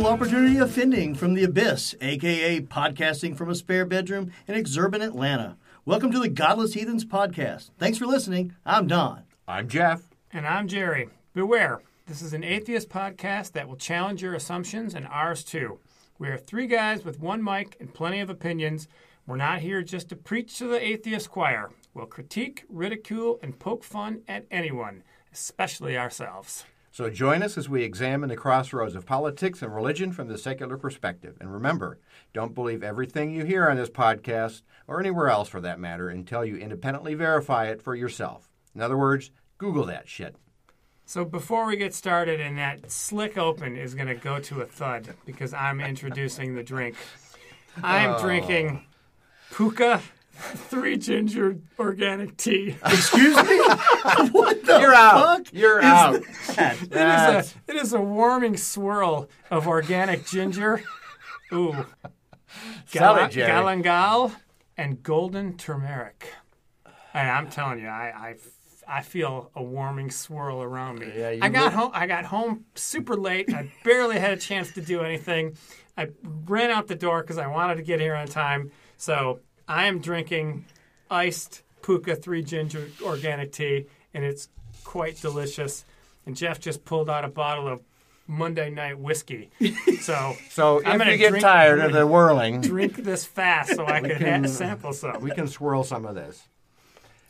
Equal opportunity offending from the abyss, aka podcasting from a spare bedroom in exurban Atlanta. Welcome to the Godless Heathens podcast. Thanks for listening. I'm Don. I'm Jeff. And I'm Jerry. Beware, this is an atheist podcast that will challenge your assumptions and ours too. We are three guys with one mic and plenty of opinions. We're not here just to preach to the atheist choir. We'll critique, ridicule, and poke fun at anyone, especially ourselves. So join us as we examine the crossroads of politics and religion from the secular perspective. And remember, don't believe everything you hear on this podcast, or anywhere else for that matter, until you independently verify it for yourself. In other words, Google that shit. So before we get started, and that slick open is going to go to a thud because I'm introducing the drink. I'm Oh. drinking Pukka Three Ginger Organic Tea. Excuse me? what the You're out. fuck You're out. that? It is, a, it is a warming swirl of organic ginger. Ooh. Sell it, Jerry. Galangal and golden turmeric. And I'm telling you, I, I, I feel a warming swirl around me. Yeah, you I got look- home. I got home super late. I barely had a chance to do anything. I ran out the door because I wanted to get here on time. So I am drinking iced Pukka Three Ginger organic tea, and it's quite delicious. And Jeff just pulled out a bottle of Monday night whiskey. So So I'm if gonna you get drink- tired of the whirling, drink this fast so I could can- sample some. we can swirl some of this.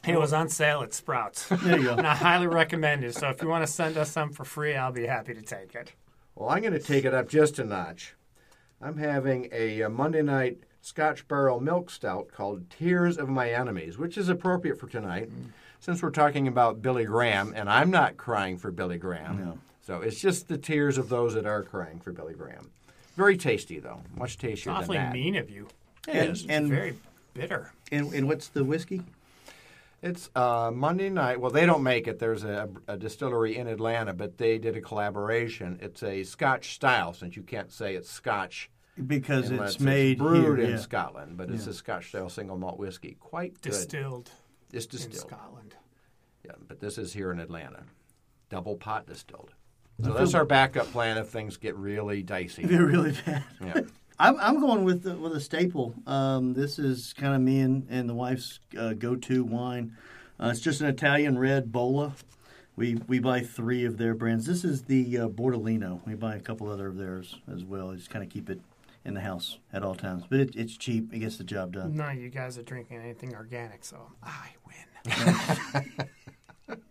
It was on sale at Sprouts. There you go. and I highly recommend it. So if you want to send us some for free, I'll be happy to take it. Well, I'm going to take it up just a notch. I'm having a, Monday night Scotch barrel milk stout called Tears of My Enemies, which is appropriate for tonight since we're talking about Billy Graham, and I'm not crying for Billy Graham. No. So it's just the tears of those that are crying for Billy Graham. Very tasty, though. Much tastier Awfully than that. mean of you. And, It's and, very bitter. and, and what's the whiskey? It's uh, Monday night. Well, they don't make it. There's a, a distillery in Atlanta, but they did a collaboration. It's a Scotch style, since you can't say it's Scotch Because unless it's made brewed here, in yeah. Scotland, but it's a Scotch style single malt whiskey. Quite good. Distilled It's distilled. in. Scotland. Yeah, but this is here in Atlanta. Double pot distilled. So that's our backup plan if things get really dicey. They're really bad. Yeah. I'm, I'm going with the, with a staple. Um, this is kind of me and, and the wife's uh, go-to wine. Uh, it's just an Italian red Bolla. We we buy three of their brands. This is the uh, Bardolino. We buy a couple other of theirs as well. Just kind of keep it in the house at all times. But it, it's cheap. It gets the job done. No, you guys are drinking anything organic, so I win.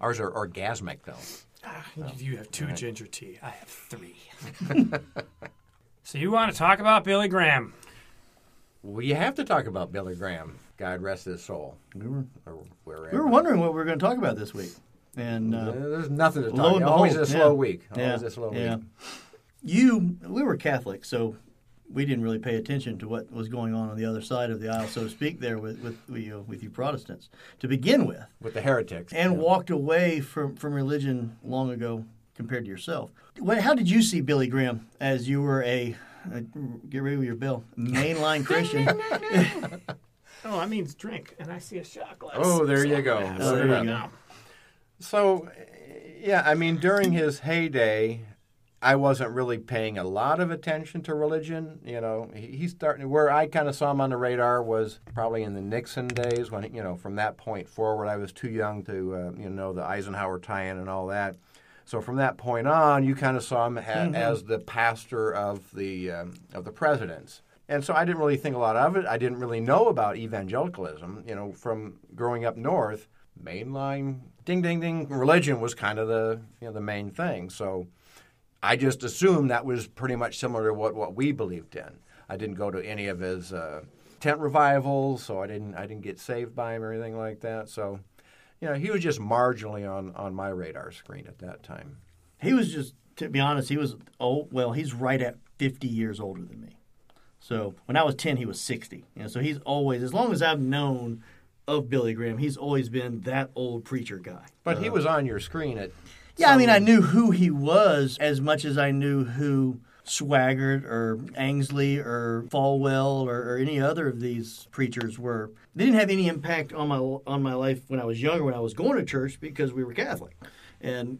Ours are orgasmic, though. Ah, you have two ginger tea. I have three. so you want to talk about Billy Graham? Well, you have to talk about Billy Graham. God rest his soul. We were Or wherever. we were wondering what we were going to talk about this week, and uh, There's nothing to talk about. Always a slow yeah. week. Always yeah, a slow yeah. week. You, we were Catholic, so we didn't really pay attention to what was going on on the other side of the aisle, so to speak, there with with you, know, with you Protestants to begin with, With the heretics. and Yeah. walked away from from religion long ago compared to yourself. What, how did you see Billy Graham as you were a, a get ready with your bill mainline Christian? Oh, that means drink, and I see a shot glass. Oh, there you go. Oh, there you go. So, yeah, I mean, during his heyday, I wasn't really paying a lot of attention to religion. You know, he, he's starting where I kind of saw him on the radar was probably in the Nixon days when you know from that point forward I was too young to uh, you know the Eisenhower tie-in and all that. So from that point on, you kind of saw him ha- as the pastor of the um, of the presidents. And so I didn't really think a lot of it. I didn't really know about evangelicalism, you know, from growing up north. Mainline ding ding ding religion was kind of the you know the main thing. So I just assumed that was pretty much similar to what, what we believed in. I didn't go to any of his uh, tent revivals, so I didn't I didn't get saved by him or anything like that. So you know, he was just marginally on, on my radar screen at that time. He was just, to be honest, he was old. Well, he's right at 50 years older than me. So when I was 10, he was 60. You know, so he's always, as long as I've known of Billy Graham, he's always been that old preacher guy. But he was on your screen at. Yeah, I mean, I knew who he was as much as I knew who Swaggart or Angsley or Falwell or, or any other of these preachers were. They didn't have any impact on my on my life when I was younger, when I was going to church because we were Catholic, and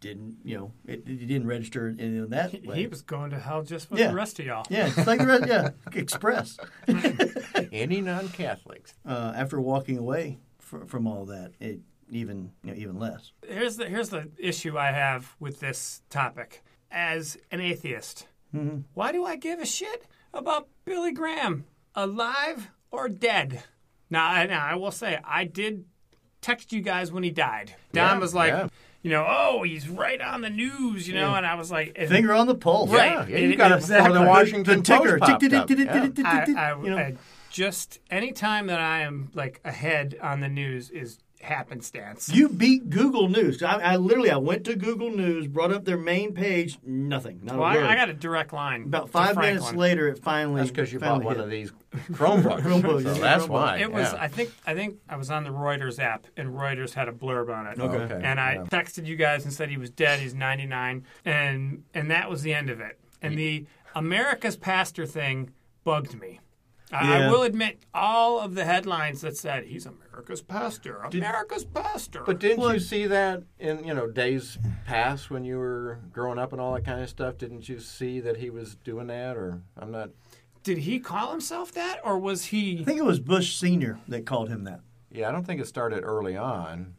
didn't you know it, it didn't register in, in that way. He was going to hell just with Yeah. the rest of y'all. yeah, it's like the rest, yeah, Express. any non Catholics. Uh, after walking away fr- from all that, it even you know, even less. Here's the here's the issue I have with this topic. As an atheist, Mm-hmm. why do I give a shit about Billy Graham, alive or dead? Now, I, now I will say I did text you guys when he died. Don Yeah, was like, yeah. you know, oh, he's right on the news, you know, and I was like, Finger on the pulse. Right. Yeah, you got it before Exactly. the Washington ticker. Yeah. I just anytime that I am like ahead on the news is happenstance. You beat Google News. I, I literally I went to Google News, brought up their main page, nothing, not well, a word. I, I got a direct line. About to five minutes later, it finally. That's because you bought one hit. of these Chromebooks. Chromebooks, so yeah, that's Chromebook. why. It was. yeah. I think. I think I was on the Reuters app, and Reuters had a blurb on it. Okay. Okay, And I yeah. texted you guys and said he was dead. He's 99, and and that was the end of it. And the America's pastor thing bugged me. I, I will admit, all of the headlines that said he's America's pastor, America's pastor. But didn't you see that in you know days past when you were growing up and all that kind of stuff? Didn't you see that he was doing that? Or I'm not. did he call himself that, or was he? I think it was Bush Senior that called him that. Yeah, I don't think it started early on.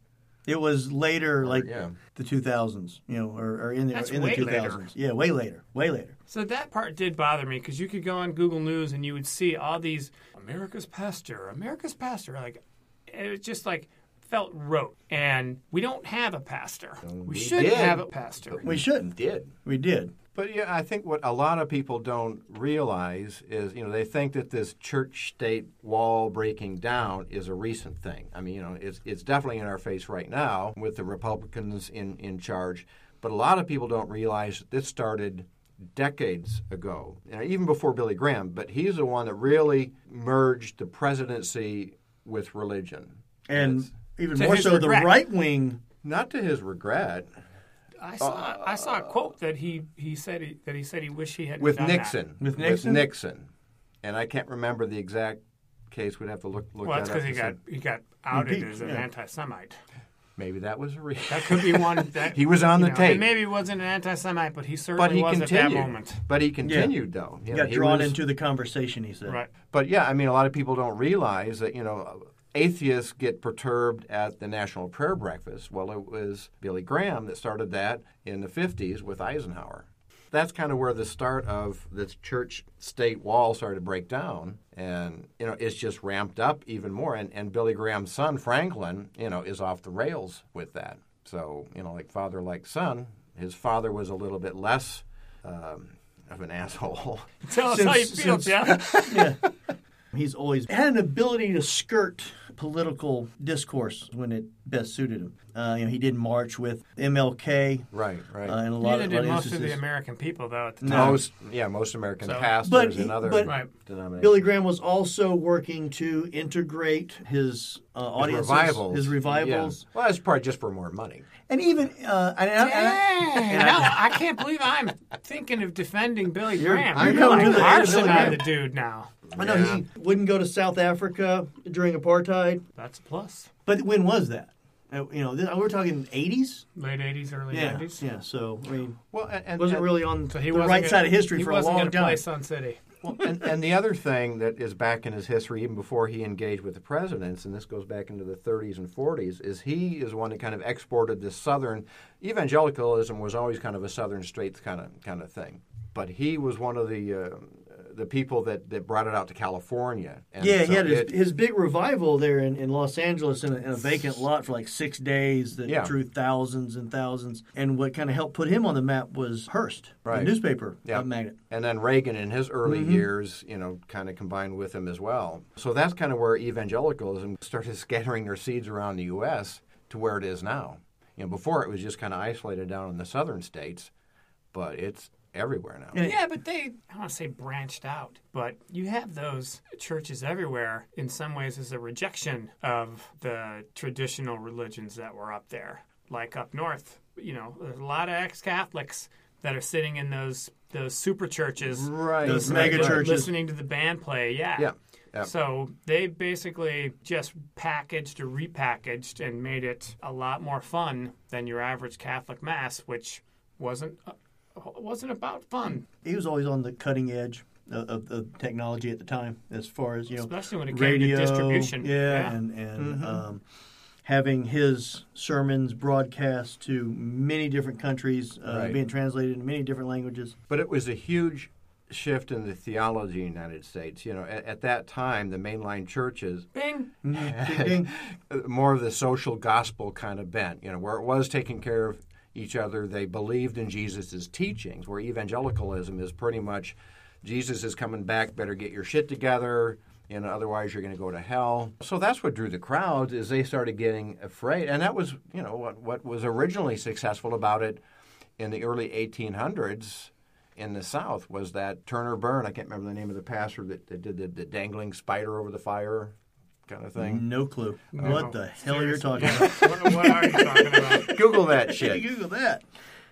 It was later, oh, like yeah. the 2000s, you know, or, or in the That's in the 2000s. later. Yeah, way later, way later. So that part did bother me because you could go on Google News and you would see all these America's pastor, America's pastor. Like it was just like felt rote, and we don't have a pastor. we, we should did. have a pastor. We shouldn't. Did. We did. But yeah, I think what a lot of people don't realize is, you know, they think that this church-state wall breaking down is a recent thing. I mean, you know, it's it's definitely in our face right now with the Republicans in in charge. But a lot of people don't realize that this started decades ago, you know, even before Billy Graham. But he's the one that really merged the presidency with religion, And It's even more his so, the right wing. not to his regret. I saw uh, I saw a quote that he he said he, that he said he wished he had with done Nixon. With Nixon? Nixon. And I can't remember the exact case. We'd have to look look Well, that's because he got see. he got outed Impeached, as an yeah. anti-Semite. Maybe that was a reason. That could be one that He was on the know, tape. maybe he wasn't an anti-Semite, but he certainly but he was continued. at that moment. But he continued though. You know, got he drawn was- into the conversation, he said. Right. But yeah, I mean, a lot of people don't realize that you know atheists get perturbed at the National Prayer Breakfast. Well, it was Billy Graham that started that in the '50s with Eisenhower. That's kind of where the start of this church-state wall started to break down, and you know it's just ramped up even more. And, and Billy Graham's son Franklin, you know, is off the rails with that. So you know, like father like son. His father was a little bit less um, of an asshole. Tell us Since- how you feel, since- Jeff. Yeah. He's always had an ability to skirt political discourse when it best suited him. Uh, you know, he did march with MLK Right, right. uh, in a lot, Neither of, did lot of most of the American people, though, at the time. Most, yeah, most American So- pastors But he- and other but- Right. denominations. Billy Graham was also working to integrate his uh, His revivals. his revivals, Yeah. Well, that's probably just for more money. and even uh, and, and, Dang, no, I can't believe I'm thinking of defending Billy You're- Graham. you're You're, coming like to the end of harshing Billy on the dude now. I know Yeah. he wouldn't go to South Africa during apartheid, That's a plus. but when was that? Uh, you know, this, we're talking 80s. Late 80s, early Yeah, 90s. yeah. So I mean, Well, and, and, wasn't and- really on So he the wasn't right gonna- side of history he for a wasn't long gonna play time. Sun City. Well, and, and the other thing that is back in his history, even before he engaged with the presidents, and this goes back into the 30s and 40s, is he is one that kind of exported this southern evangelicalism was always kind of a southern states kind of kind of thing, but he was one of the uh, the people that, that brought it out to California. And Yeah, so he had his, it- his big revival there in, in Los Angeles in a, in a vacant lot for like six days that Yeah. drew thousands and thousands. And what kind of helped put him on the map was Hearst, Right. the newspaper Yeah. magnet. And then Reagan in his early Mm-hmm. years, you know, kind of combined with him as well. So that's kind of where evangelicalism started scattering their seeds around the U.S. to where it is now. You know, before it was just kind of isolated down in the southern states, but it's everywhere now. Yeah, but they, I don't want to say branched out, but you have those churches everywhere in some ways as a rejection of the traditional religions that were up there. Like up north, you know, there's a lot of ex Catholics that are sitting in those those super churches. Right. Those mega right. churches. Listening to the band play, yeah. Yeah. yeah. So they basically just packaged or repackaged and made it a lot more fun than your average Catholic mass, which wasn't wasn't about fun, He was always on the cutting edge of, of, of technology at the time, as far as you know, especially when it came radio, to distribution. Yeah, and and Mm-hmm. um, having his sermons broadcast to many different countries, uh, Right. being translated into many different languages. But it was a huge shift in the theology in the United States. You know, at, at that time, the mainline churches Bing. Ding, ding. more of the social gospel kind of bent, you know, where it was taking care of each other. They believed in Jesus' teachings, where evangelicalism is pretty much Jesus is coming back, better get your shit together, and otherwise you're going to go to hell. So that's what drew the crowds is they started getting afraid. And that was, you know, what, what was originally successful about it in the early 1800s in the South was that Turner Byrne, I can't remember the name of the pastor that, that did the, the dangling spider over the fire kind of thing. No clue No, what the hell you're seriously. talking about. what, what are you talking about? Google that shit. Google that.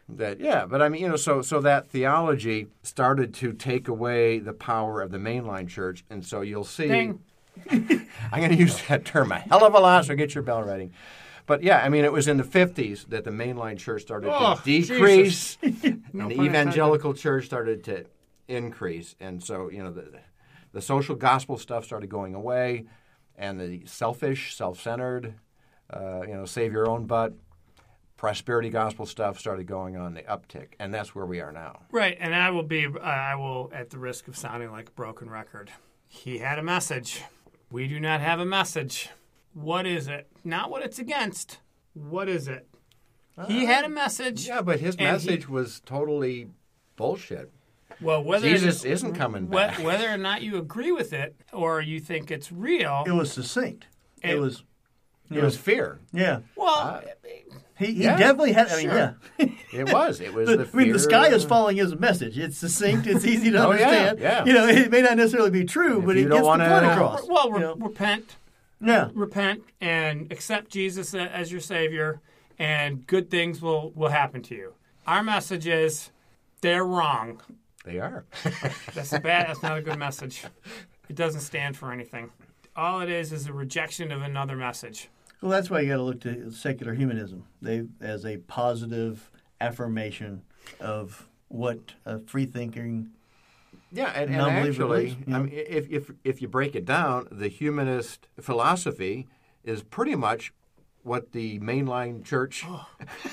That yeah, but I mean, you know, so so that theology started to take away the power of the mainline church, and so you'll see. Ding. I'm going to use that term a hell of a lot, so get your bell ready. But yeah, I mean, it was in the 50s that the mainline church started Oh, to decrease, No and the pun intended. evangelical church started to increase, and so you know the the social gospel stuff started going away, and the selfish, self-centered, uh, you know, save your own butt prosperity gospel stuff started going on the uptick, and that's where we are now. Right, and I will be, uh, I will, at the risk of sounding like a broken record, he had a message. We do not have a message. What is it? Not what it's against. What is it? He had a message. Yeah, but his And he- message was totally bullshit. Well, whether Jesus isn't coming whe- back. whether or not you agree with it or you think it's real, It was succinct. It, It- was, It was fear. yeah. well, uh, He, he Yeah, definitely had. I mean, sure. yeah. It was. It was The- the. I mean, the fear- sky is falling is a message. It's succinct. It's easy to Oh, yeah, understand. yeah. You know, it may not necessarily be true, If but you it don't gets the wanna- point across. well, you know? repent, yeah. repent, and accept Jesus as your Savior, and good things will will happen to you. Our message is, they're wrong. They are. That's a bad. That's not a good message. It doesn't stand for anything. All it is is a rejection of another message. Well, that's why you got to look to secular humanism. They as a positive affirmation of what a free thinking. Yeah, and, and Non-believer actually, believes, yeah. I mean, if, if if you break it down, the humanist philosophy is pretty much what the mainline church. Oh.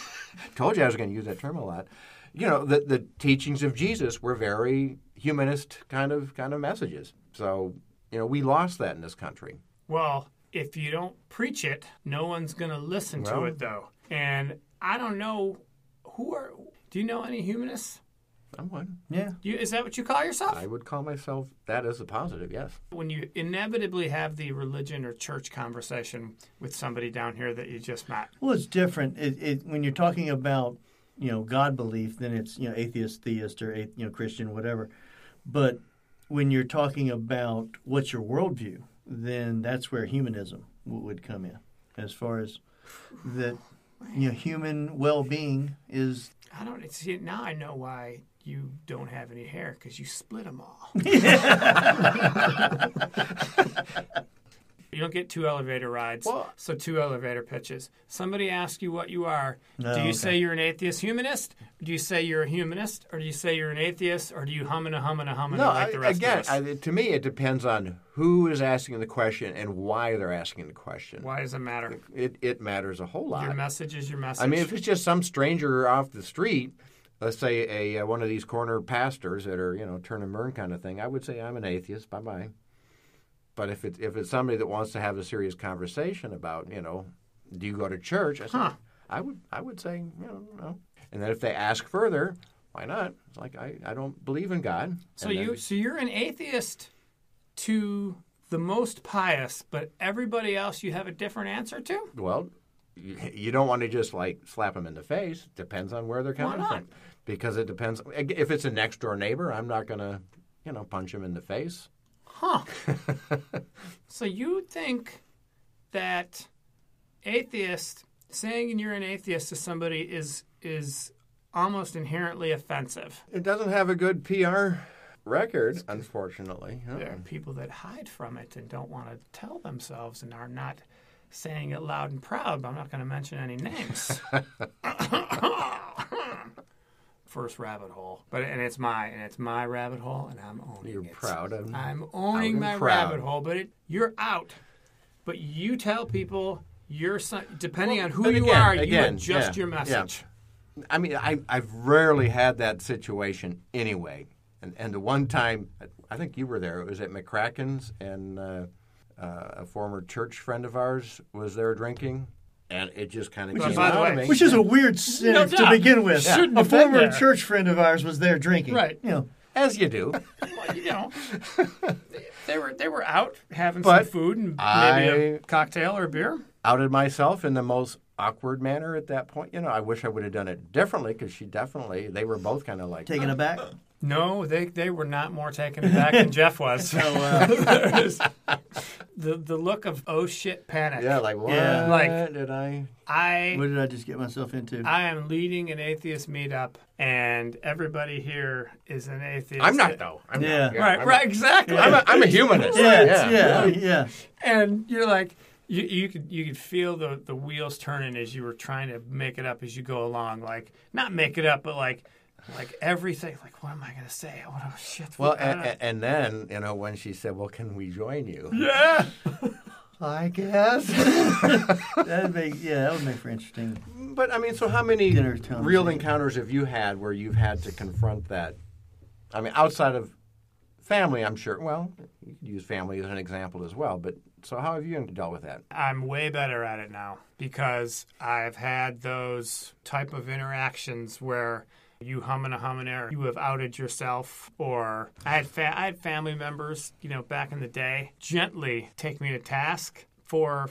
told you I was going to use that term a lot. You know, the the teachings of Jesus were very humanist kind of kind of messages. So you know, we lost that in this country. Well, if you don't preach it, no one's going to listen to it, though. And I don't know who are. Do you know any humanists? Someone Yeah. You, is that what you call yourself? I would call myself that as a positive. Yes. when you inevitably have the religion or church conversation with somebody down here that you just met. Well, it's different. It, it, when you're talking about you know God belief, then it's you know atheist, theist, or you know Christian, whatever. But when you're talking about what's your worldview, then that's where humanism w- would come in, as far as that you know human well-being is. I don't see it now. I know why you don't have any hair because you split them all. you don't get two elevator rides, Well- so two elevator pitches. Somebody asks you what you are. No, do you okay. say you're an atheist humanist? Do you say you're a humanist, or do you say you're an atheist, or do you hum and a hum and a hum and No, like the rest again, of us? I, to me, it depends on who is asking the question and why they're asking the question. why does it matter? It, it matters a whole lot. Your message is your message. I mean, if it's just some stranger off the street, let's say a uh, one of these corner pastors that are you know turn and burn kind of thing, I would say I'm an atheist. Bye bye. But if it's if it's somebody that wants to have a serious conversation about you know, do you go to church? I, Huh. I would I would say you know no. And then if they ask further, why not? It's like I, I don't believe in God. So then- you so you're an atheist to the most pious, but everybody else you have a different answer to? Well, you, you don't want to just like slap them in the face. Depends on where they're coming from. Because it depends. If it's a next door neighbor, I'm not going to, you know, punch him in the face. Huh. so you think that atheist saying you're an atheist to somebody is is almost inherently offensive. It doesn't have a good PR record, unfortunately. Uh-uh. There are people that hide from it and don't want to tell themselves and are not saying it loud and proud, but I'm not going to mention any names. First rabbit hole, but and it's my and it's my rabbit hole, and I'm owning You're it. proud of. I'm owning my proud. rabbit hole, but it, you're out. But you tell people you're depending Well, on who you again- are, you again, adjust yeah, your message. I mean, I, I've rarely had that situation anyway. And, and the one time, I think you were there, it was at McCracken's, and uh, uh, a former church friend of ours was there drinking, and it just kind of Which came is, by the out way- of me. Which is a weird sentence to begin with. Shouldn't A former there. church friend of ours was there drinking. Right. You know, As you do. Well, you know, they were they were out having But some food and maybe I- a cocktail or a beer. Outed myself in the most awkward manner at that point. You know, I wish I would have done it differently because she definitely, they were both kind of like, taking it back. No, they they were not more taken aback than Jeff was. Oh, wow. There's- the the look of oh shit panic. yeah, like, what Yeah. Like- did I? I what did I just get myself into? I am leading an atheist meetup, and everybody here is an atheist. I'm not, though. I'm Yeah. not. Right, I'm right, A, exactly. I'm, a, I'm a humanist. yeah, yeah. yeah, yeah, yeah. and you're like you, you could you could feel the the wheels turning as you were trying to make it up as you go along like not make it up but like like everything like what am i going to say what oh shit Well, and, and then, you know, when she said, well, can we join you? yeah I guess. That'd make yeah, that would make for interesting. but, I mean, so how many real encounters have you had where you've had to confront that? I mean, outside of family, I'm sure. Well, you could use family as an example as well. But so how have you dealt with that? i'm way better at it now because i've had those type of interactions where you hum and a hum and air. You have outed yourself, or I had fa- I had family members, you know, back in the day, gently take me to task for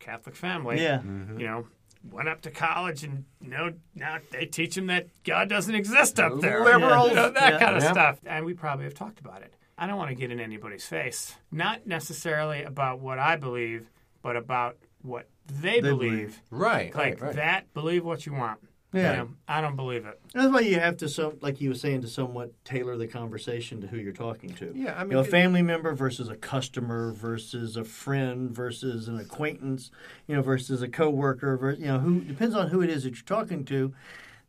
Catholic family. Yeah. Mm-hmm. you know, went up to college and you know now they teach them that God doesn't exist up there. Liberals. You know, that Yeah. kind of Yeah. stuff. And we probably have talked about it. I don't want to get in anybody's face. Not necessarily about what I believe, but about what they, They believe. believe. Right. Like right, right. that, believe what you want. Yeah. You know, I don't believe it. That's why you have to, so, like you were saying, to somewhat tailor the conversation to who you're talking to. Yeah, I you mean, know, a it- family member versus a customer versus a friend versus an acquaintance, you know, versus a coworker. Versus, you know, who depends on who it is that you're talking to.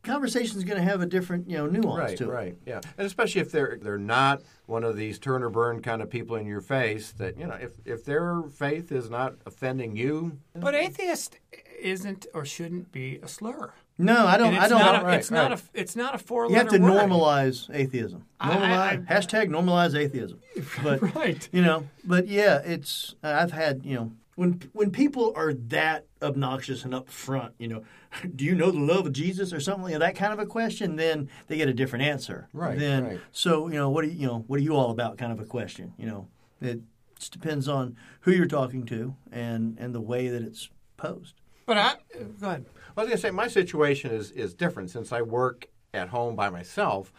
Conversation is going to have a different, you know, nuance Right, to it. right, yeah, and especially if they're they're not one of these turn or burn kind of people in your face. That you know, if if their faith is not offending you, But atheist isn't or shouldn't be a slur. No, I don't. I it's don't. not. A, right, it's not a. It's not a four you have to word. normalize atheism. Normalize I- I- hashtag normalize atheism. But Right. you know, but yeah, it's I've had you know when when people are that obnoxious and upfront, you know, do you know the love of Jesus or something like that kind of a question, then they get a different answer. Right, Then right. so you know what do you, you know what are you all about kind of a question. You know, it just depends on who you're talking to and and the way that it's posed. But I go ahead. I was going to say my situation is is different since I work at home by myself.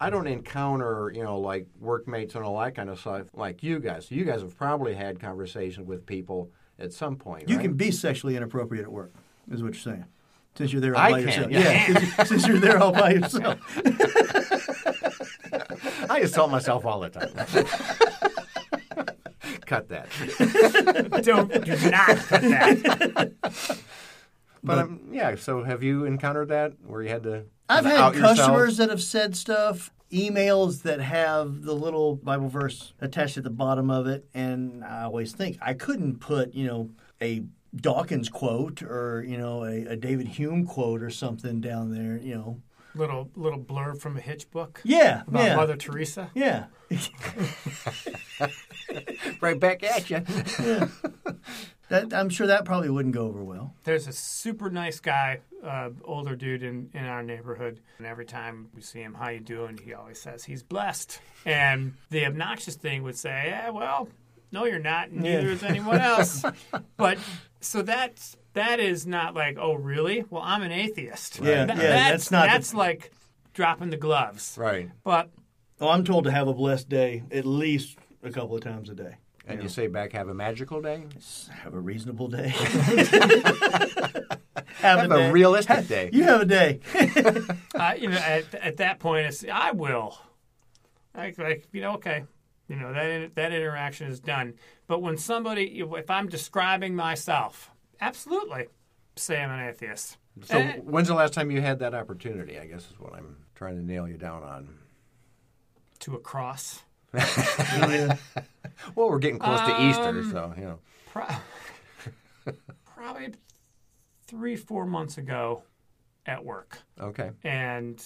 I don't encounter, you know, like workmates and all that kind of stuff like you guys. So you guys have probably had conversations with people at some point. You right? can be sexually inappropriate at work, is what you're saying. Since you're there all I by can, yourself. yeah. since, since you're there all by yourself. I insult myself all the time. Cut that. Don't do not cut that. But um, yeah, so have you encountered that where you had to? I've had out yourself? customers that have said stuff, emails that have the little Bible verse attached at the bottom of it, and I always think I couldn't put, you know, a Dawkins quote or you know a, a David Hume quote or something down there, you know. little little blurb from a Hitch book Yeah, about yeah, Mother Teresa. yeah. Right back at you. That, I'm sure that probably wouldn't go over well. There's a super nice guy, uh, older dude in, in our neighborhood, and every time we see him, how you doing? He always says he's blessed. And the obnoxious thing would say, yeah, well, no, you're not, neither Yeah. is anyone else. but so that's that is not like, oh, really? Well, I'm an atheist. Yeah, Th- yeah, that's not the- That's like dropping the gloves. right. But Oh, I'm told to have a blessed day at least a couple of times a day. And you say back, have a magical day? Have a reasonable day. have, Have a realistic day. You have a day. uh, you know, at, at that point, it's I will. Like, like you know, okay, you know that that interaction is done. But when somebody, if I'm describing myself, absolutely, say I'm an atheist. So, Eh, when's the last time you had that opportunity? I guess is what I'm trying to nail you down on. to a cross. Yeah. Well, we're getting close to Easter, Um, so you know. Pro- probably three, four months ago, at work, Okay. and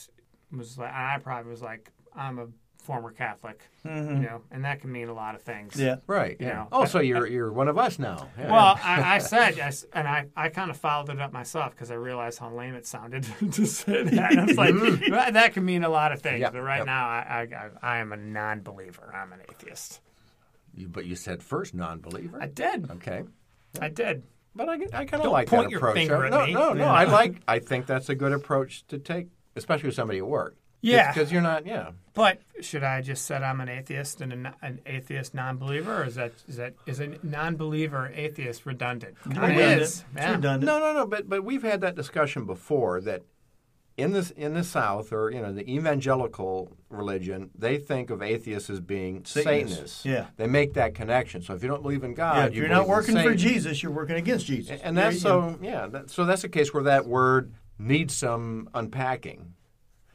was like, I probably was like, I'm a former Catholic, you mm-hmm. know, and that can mean a lot of things. yeah. Right. You Yeah. know, oh, I- you're you're one of us now. Yeah. Well, I, I said, I s and I, I kind of followed it up myself because I realized how lame it sounded to say that. And I was like, mm-hmm. that can mean a lot of things. Yep, but right yep. now, I, I, I am a non believer. I'm an atheist. You, but you said first non-believer. I did. okay. I did. But I, I kind of like point that your approach. finger at no, me. no, no. Yeah. I like. I think that's a good approach to take, especially with somebody at work. Yeah. Because you're not. Yeah. But should I just said I'm an atheist and a, non- an atheist non-believer, or is that is that is a non-believer atheist redundant? Redundant. It's Yeah. redundant. No, no, no. But but we've had that discussion before that in this in the South or you know the evangelical religion, they think of atheists as being Satanists. Satanists. Yeah. They make that connection. So if you don't believe in God, Yeah, if you you're not working for Jesus, you're working against Jesus. And that's There you so yeah. That, so that's a case where that word needs some unpacking.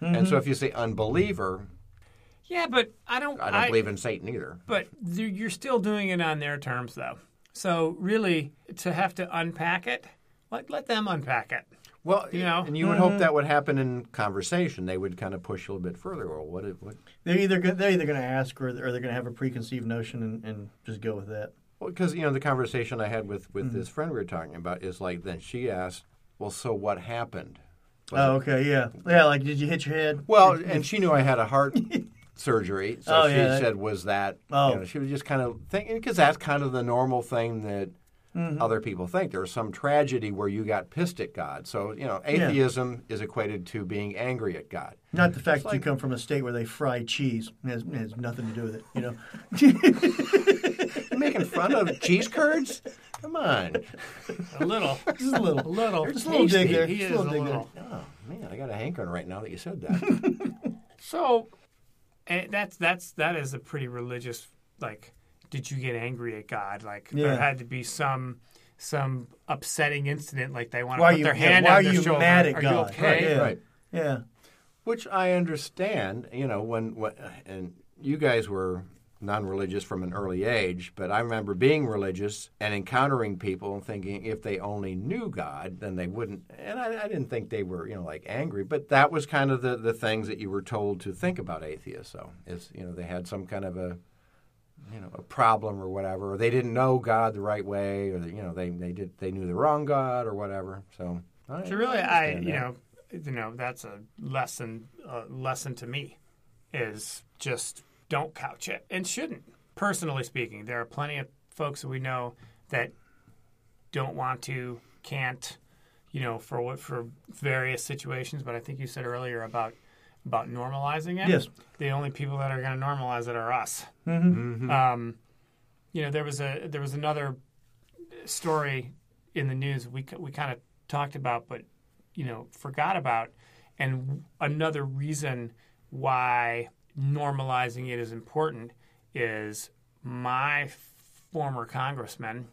And Mm-hmm. so if you say unbeliever, Yeah, but I don't. I don't believe in Satan either. But you- you're still doing it on their terms, though. So really, to have to unpack it, let let them unpack it. Well, You know? and you would Mm-hmm. hope that would happen in conversation. They would kind of push a little bit further. Or what? if- what They're either they're either going to ask or, or they're going to have a preconceived notion and, and just go with that. Well, because you know the conversation I had with with Mm-hmm. this friend we were talking about is like then she asked, "Well, so what happened?" Was Oh, okay, yeah, yeah. Like, did you hit your head? Well, and she knew I had a heart surgery, so Oh, she yeah, said, "Was that?" Oh. You know, she was just kind of thinking because that's kind of the normal thing that Mm-hmm. other people think. There's some tragedy where you got pissed at God, so you know atheism is equated to being angry at God. Not the fact that you come from a state where they fry cheese. It has, it has nothing to do with it. You know. Making fun of cheese curds? Come on. A little, just a a little. little. Just a little dig tasty. there. He Just is a a little dig there. little. Oh man, I got a hankering right now that you said that. So, eh, that's that's that is a pretty religious. Like, did you get angry at God? Like, there had to be some some upsetting incident. Like they want to Why put you- their yeah, hand why on are you shoulder. mad at Are God? you okay? Yeah. right. Yeah. Which I understand, you know, when, when and you guys were non-religious from an early age, but I remember being religious and encountering people and thinking if they only knew God, then they wouldn't. And I, I didn't think they were, you know, like angry, but that was kind of the the things that you were told to think about atheists. So is you know they had some kind of a you know a problem or whatever, or they didn't know God the right way, or you know they they did they knew the wrong God or whatever. So. I, So really, I understand you that. know, you know, that's a lesson. A lesson to me is just don't couch it and shouldn't. Personally speaking, there are plenty of folks that we know that don't want to, can't, you know, for what for various situations. But I think you said earlier about about normalizing it. Yes. The only people that are going to normalize it are us. Mm-hmm. Um, you know, there was a there was another story in the news we we kind of talked about, but you know, forgot about, and another reason why normalizing it is important is my former congressman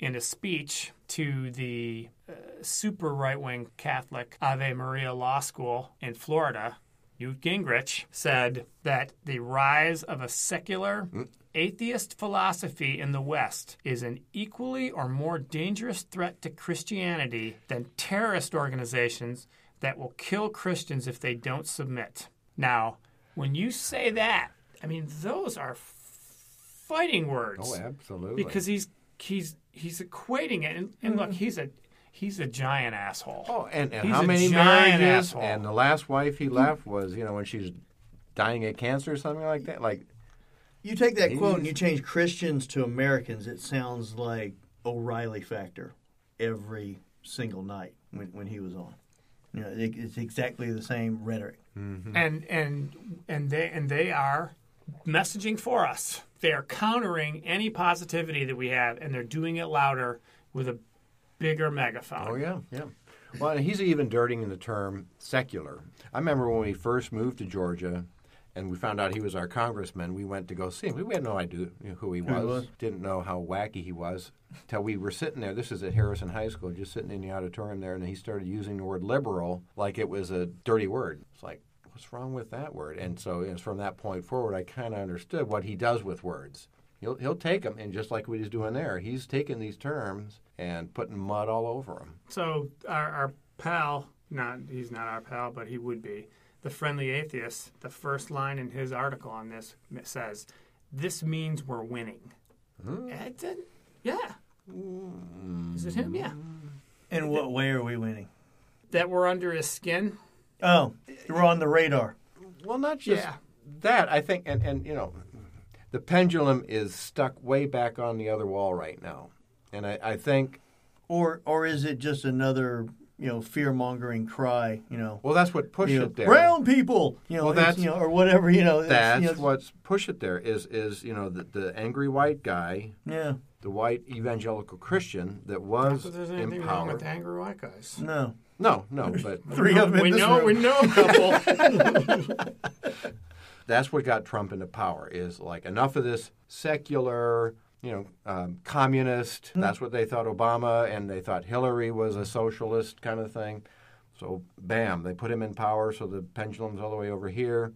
in a speech to the uh, super right wing Catholic Ave Maria Law School in Florida, Newt Gingrich, said that the rise of a secular atheist philosophy in the West is an equally or more dangerous threat to Christianity than terrorist organizations that will kill Christians if they don't submit. Now, when you say that, I mean those are fighting words. Oh, absolutely. because he's he's he's equating it, and, and look, mm-hmm. he's a he's a giant asshole. Oh, and, and how many marriages? asshole. And the last wife he mm-hmm. left was, you know, when she's dying of cancer or something like that. Like, You take that quote and you change Christians to Americans, it sounds like O'Reilly factor every single night when, when he was on. You know, it, it's exactly the same rhetoric. Mm-hmm. and and and they and they are messaging for us. They are countering any positivity that we have, and they're doing it louder with a bigger megaphone. oh yeah, yeah. Well, he's even dirtying the term secular. I remember when we first moved to Georgia, and we found out he was our congressman. We went to go see him. We had no idea who he was. was. Didn't know how wacky he was. Till we were sitting there. This is at Harrison High School, just sitting in the auditorium there, and he started using the word liberal like it was a dirty word. It's like, what's wrong with that word? And so it was from that point forward, I kind of understood what he does with words. He'll he'll take them, and just like what he's doing there, he's taking these terms and putting mud all over them. So our, our pal, not he's not our pal, but he would be the friendly atheist. The first line in his article on this says, "This means we're winning." Hmm. Eh, it did- yeah. Hmm. Is it him? Yeah. In what way are we winning? That we're under his skin. Oh, we're on the radar. Well, not just Yeah. that. I think, and, and you know, the pendulum is stuck way back on the other wall right now, and I, I think, Or or is it just another, you know, fear mongering cry, you know, well, that's what push you know, it there. brown people, you know, Well, that's- you know, or whatever, you know. it's, That's you know, what's push it there is is you know the, the angry white guy, Yeah, the white evangelical Christian that was So there's anything wrong with angry white guys. no. No, no, but Three of them we this know room. we know a couple. that's what got Trump into power. Is like enough of this secular, you know, um, communist. Hmm. That's what they thought Obama, and they thought Hillary was a socialist kind of thing. So, bam, they put him in power. So the pendulum's all the way over here.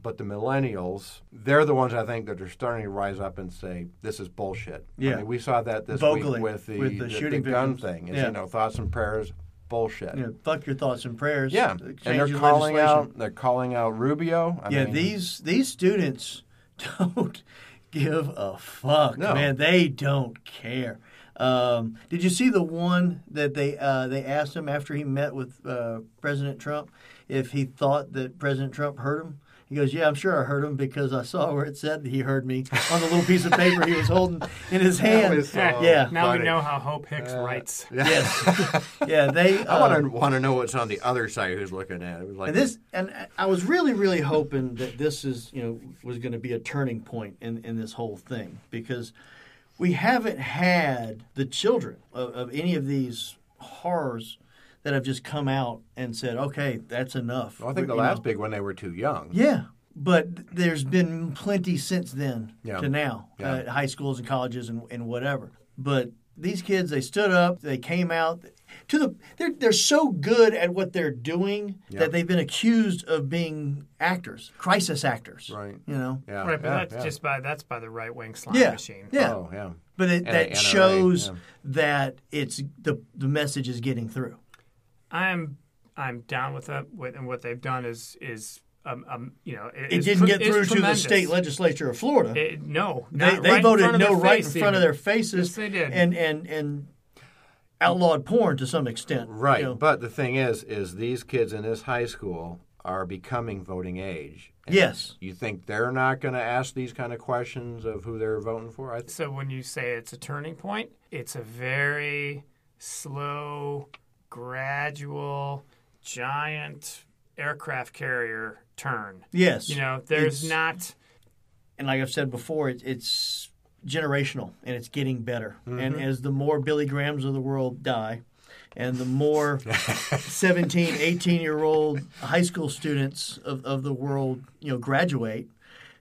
But the millennials, they're the ones I think that are starting to rise up and say this is bullshit. I Yeah. mean, we saw that this Vocally, week with the, with the shooting gun thing. Is, Yeah. You know, thoughts and prayers, bullshit. Know, fuck your thoughts and prayers. Yeah, Change and they're calling out. They're calling out Rubio. I yeah, mean, these these students don't give a fuck, No. man. They don't care. Um, did you see the one that they uh, they asked him after he met with uh, President Trump if he thought that President Trump hurt him? He goes, "Yeah, I'm sure I heard him because I saw where it said that he heard me on the little piece of paper he was holding in his hand." was so yeah, now we know how Hope Hicks writes. yes, yeah. They. I uh, want to want to know what's on the other side. Who's looking at it? it was like And this, and I was really, really hoping that this is, you know, was going to be a turning point in in this whole thing because we haven't had the children of, of any of these horrors that have just come out and said, "Okay, that's enough." Well, I think the You last know. big one they were too young. Yeah, but there's been plenty since then Yeah. to now, Yeah. uh, high schools and colleges and, and whatever. But these kids, they stood up, they came out to the. They're they're so good at what they're doing Yeah. that they've been accused of being actors, crisis actors. Right. You know. Yeah, Right, but yeah, that's yeah. just by that's by the right wing slime Yeah. machine. Yeah. Oh, yeah. But it, NRA, that shows yeah. that it's the the message is getting through. I'm I'm down with that. With, and what they've done is is um, um you know It is it didn't tre- get through to the state legislature of Florida. It, no, they they right voted no their right in face front of their faces. Yes, they did. And and and outlawed porn to some extent. Right. you know. But the thing is, is these kids in this high school are becoming voting age. And Yes. You think they're not going to ask these kind of questions of who they're voting for? I th- So when you say it's a turning point, it's a very slow, gradual, giant aircraft carrier turn. Yes. You know, there's It's- not. and like I've said before, it, it's generational and it's getting better. Mm-hmm. And as the more Billy Grahams of the world die, and the more 17, 18 year old high school students of, of the world, you know, graduate,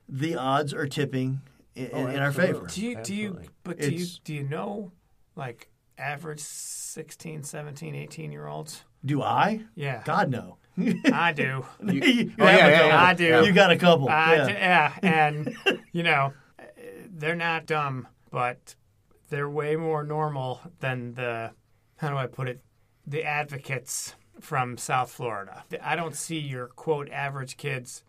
the odds are tipping in, Oh, in our favor. Do you do you but do you do you know like average 16, 17, 18 year olds? Do I? Yeah. God no. I do. you, you Oh, yeah, yeah, yeah. I do. You got a couple. I yeah. d- yeah, and you know, they're not dumb, but they're way more normal than the how do I put it? The advocates from South Florida. I don't see your quote average kids.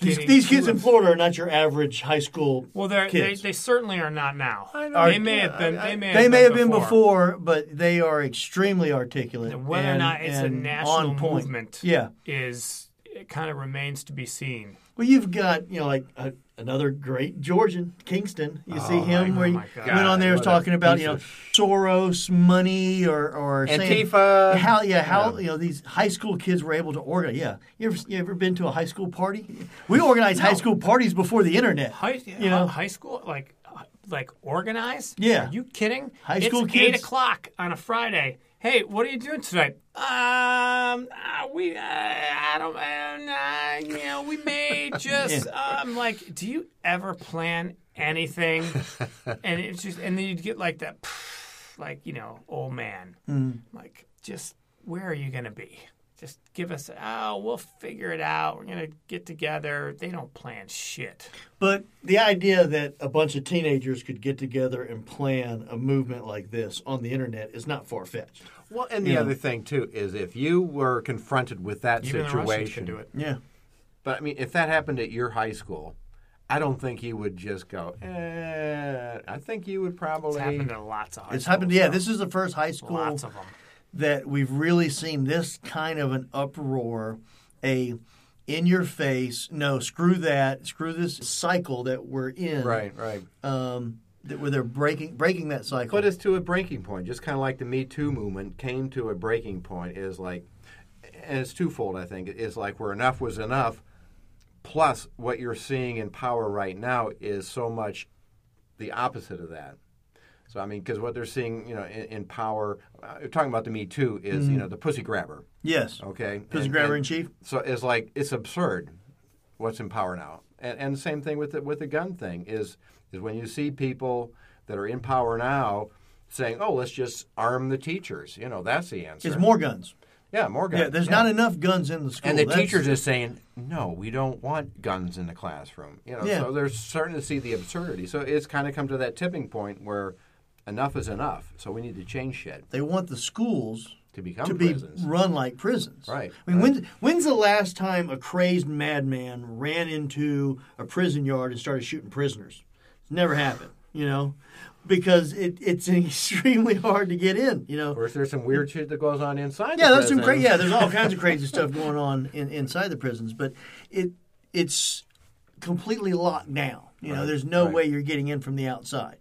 These, these kids in Florida are not your average high school. Well, they're, they kids. they certainly are not now. know. They may have been. They may have They been may have been before. before, but they are extremely articulate. And Whether or not it's a and national movement. Yeah. is it kind of remains to be seen. Well, you've got you know like uh, another great Georgian, Kingston. You see him where oh he went on there was talking about you know Soros, money, or or Antifa. how yeah how you know these high school kids were able to organize. Yeah, you ever you ever been to a high school party? We organized high school parties before the internet. High, You know? high school, like like organized. Yeah. Are you kidding? High school it's kids- eight o'clock on a Friday. Hey, what are you doing tonight? Um, uh, we, uh, I don't, uh, you know, we may just, um, like, do you ever plan anything? and it's just, and then you'd get like that, like, you know, old man, like, just where are you gonna be? Just give us, oh, we'll figure it out. We're gonna get together. They don't plan shit. But the idea that a bunch of teenagers could get together and plan a movement like this on the internet is not far fetched. Well, and the Yeah. other thing too is if you were confronted with that Even the Russians situation, do it. Yeah. But I mean, if that happened at your high school, I don't think you would just go. Eh, I think you would probably. It's happened to lots of high It's happened. Yeah, though. this is the first high school lots of them. That we've really seen this kind of an uproar, a in your face, no, screw that, screw this cycle that we're in. Right, right. Um, that where they're breaking breaking that cycle. Put us to a breaking point, just kind of like the Me Too movement came to a breaking point. Is like, and it's twofold. I think is like where enough was enough. Plus, what you're seeing in power right now is so much the opposite of that. So I mean, because what they're seeing, you know, in, in power, uh, talking about the Me Too is you know the pussy grabber. yes. Okay, Pussy And- grabber and in chief. So it's like it's absurd. What's in power now, and and the same thing with the with the gun thing is is when you see people that are in power now saying, "Oh, let's just arm the teachers." You know, that's the answer. It's more guns. yeah, more guns. Yeah, there's not enough guns in the school. And the That's- teachers are saying, "No, we don't want guns in the classroom." You know, Yeah. so they're starting to see the absurdity. So it's kind of come to that tipping point where enough is enough. So we need to change shit they want the schools to become to be run like prisons. Right, I mean, right. when's, when's the last time a crazed madman ran into a prison yard and started shooting prisoners? It's never happened, you know, because it, it's extremely hard to get in, you know. Of course, there's some weird shit that goes on inside. Yeah, the that's some crazy. Yeah, there's all kinds of crazy stuff going on in, inside the prisons, but it it's completely locked down. You know, there's no right. way you're getting in from the outside.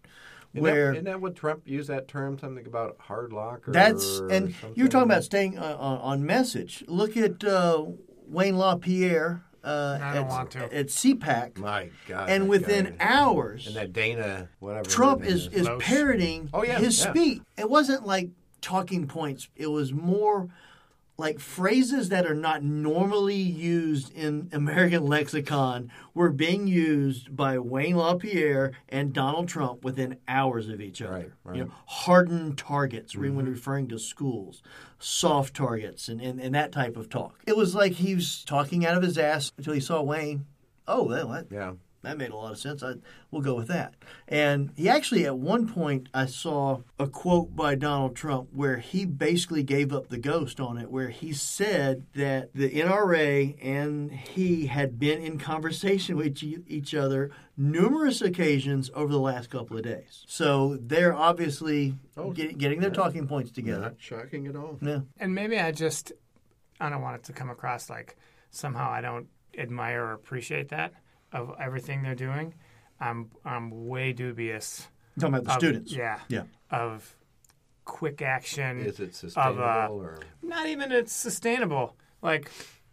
Isn't where that, isn't that what Trump used that term? Something about hard lock? Or That's and something? you were talking about staying uh, on, on message. Look at uh, Wayne LaPierre uh, I don't at, want to. at CPAC, My God. and within guy. hours, and that Dana whatever. Trump name is is parroting Oh, yeah, his yeah. speech. It wasn't like talking points. It was more like phrases that are not normally used in American lexicon were being used by Wayne LaPierre and Donald Trump within hours of each other. Right, right. You know, hardened targets when Mm-hmm. referring to schools, soft targets, and, and, and that type of talk. It was like he was talking out of his ass until he saw Wayne. Oh, well, that, Yeah. That made a lot of sense. I, we'll go with that. And he actually, at one point, I saw a quote by Donald Trump where he basically gave up the ghost on it, where he said that the NRA and he had been in conversation with e- each other numerous occasions over the last couple of days. So they're obviously Oh, get, getting their talking points together. Not shocking at all. Yeah. And maybe I just I don't want it to come across like somehow I don't admire or appreciate that of everything they're doing. I'm I'm way dubious. I'm talking about the of- students. Yeah. Yeah. Of quick action. Is it sustainable uh, or? not even it's sustainable. Like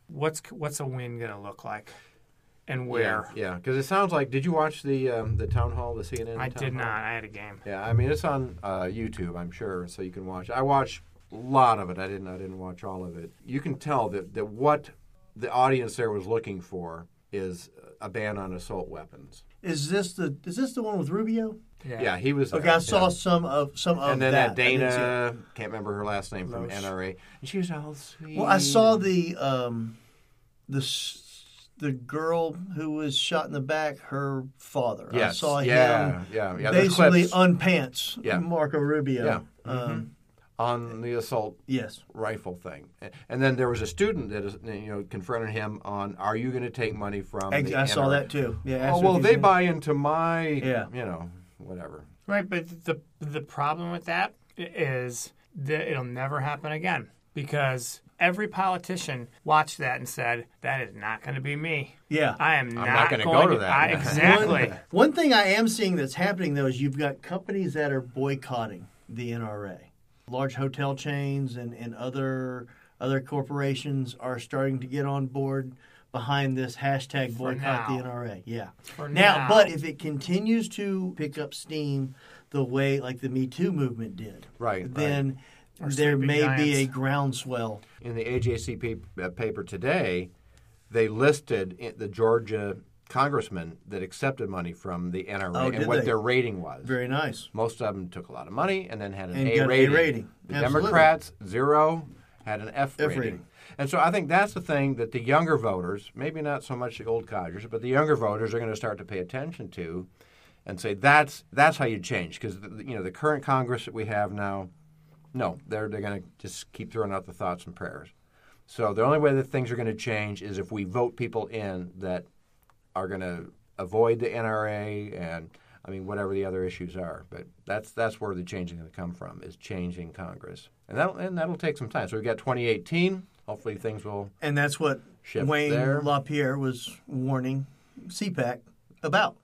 what's what's a win gonna look like? And where? Yeah, because it sounds like. Did you watch the um, the town hall, the CNN? I town did hall? not. I had a game. Yeah, I mean it's on uh, YouTube, I'm sure, so you can watch. I watched a lot of it. I didn't. I didn't watch all of it. You can tell that that what the audience there was looking for is a ban on assault weapons. Is this the is this the one with Rubio? Yeah, yeah he was. Okay, there, I saw yeah. some of some of And then that. that, I didn't see it. Dana, can't remember her last name from Loesch. NRA, and she was all sweet. Well, I saw the um, the the girl who was shot in the back. Her father. I saw yeah, him yeah, yeah. there's basically clips. unpants Yeah. Marco Rubio. Yeah. Um, on the assault Yes. rifle thing. And then there was a student that is, you know confronted him on, "Are you going to take money from?" Ex- the I saw NRA?" that too. Yeah. Oh well, they he's gonna- buy into my, Yeah. you know, whatever. Right, but the the problem with that is that it'll never happen again because every politician watched that and said, "That is not going to be me. Yeah. I am not, not gonna go to that." I, exactly. One, one thing I am seeing that's happening though is you've got companies that are boycotting the NRA. Large hotel chains and, and other other corporations are starting to get on board behind this hashtag boycott the. NRA. Yeah. Now, now. but if it continues to pick up steam the way like the Me Too movement did, Right, right. then Or there sleeping may be a groundswell. In the AJCP uh, paper today, they listed the Georgia congressmen that accepted money from the NRA Oh, and what they? their rating was. Very nice. Most of them took a lot of money and then had an And A an A rating. rating. The Absolutely. Democrats zero had an F, F rating. rating. And so I think that's the thing that the younger voters, maybe not so much the old codgers, but the younger voters are going to start to pay attention to, and say that's that's how you change because you know the current Congress that we have now, no, they're they're going to just keep throwing out the thoughts and prayers. So the only way that things are going to change is if we vote people in that are going to avoid the NRA and I mean whatever the other issues are. But that's that's where the change is going to come from is changing Congress, and that and that'll take some time. So we've got 2018. Hopefully things will. And that's what Wayne there. LaPierre was warning CPAC about.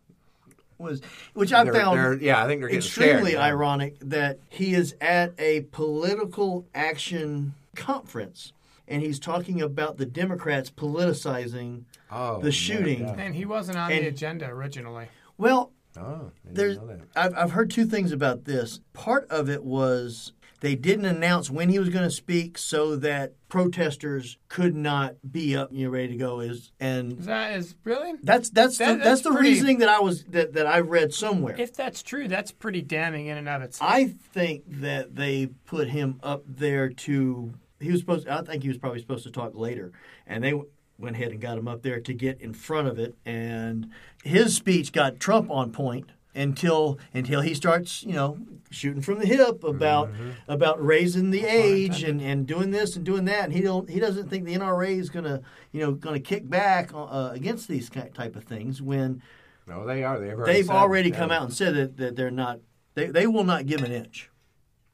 Was which I they're- found they're- yeah, I think they're extremely scared, yeah. ironic that he is at a political action conference and he's talking about the Democrats politicizing Oh, the shooting. yeah. And he wasn't on the agenda originally. Well, Oh, there's, I've, I've heard two things about this. Part of it was they didn't announce when he was going to speak so that protesters could not be up, you know, ready to go. Is and Is that is really? That's that's That- the, that's, that's the pretty- reasoning that I was that, that I read somewhere. If that's true, that's pretty damning in and of itself. I think that they put him up there to he was supposed I think he was probably supposed to talk later and they went ahead and got him up there to get in front of it and his speech got Trump on point until until he starts, you know, shooting from the hip about about raising the age and, and doing this and doing that and he don't he doesn't think the NRA is going to, you know, going to kick back uh, against these type of things when No, they are. They've already, they've said, already yeah. come out and said that, that they're not they, they will not give an inch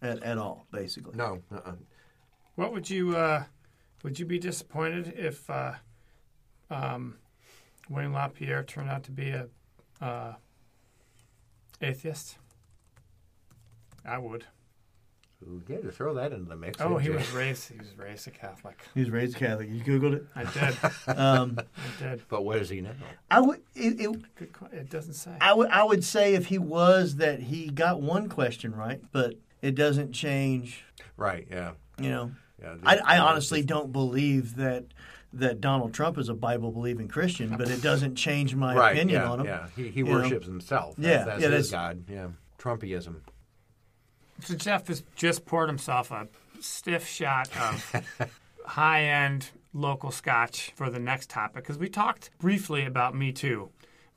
at, at all basically No, uh-uh. What would you uh, would you be disappointed if uh, um, Wayne LaPierre turned out to be a uh, atheist? I would. Ooh, yeah, to throw that into the mix. Oh, he didn't was raised. He was raised a Catholic. he was raised catholic you googled it I did. um, I did. But what is he now? I would it, it, Good. It doesn't say. I would I would say if he was that he got one question right but it doesn't change Right. Yeah. you know Yeah. I, the- I honestly don't believe that that Donald Trump is a Bible believing Christian but it doesn't change my right. opinion yeah, on him Yeah. He, he you know? worships himself. That's, Yeah, That's yeah, his that's- God. Yeah. Trumpyism. So Jeff has just poured himself a stiff shot of high-end local scotch for the next topic because we talked briefly about Me Too,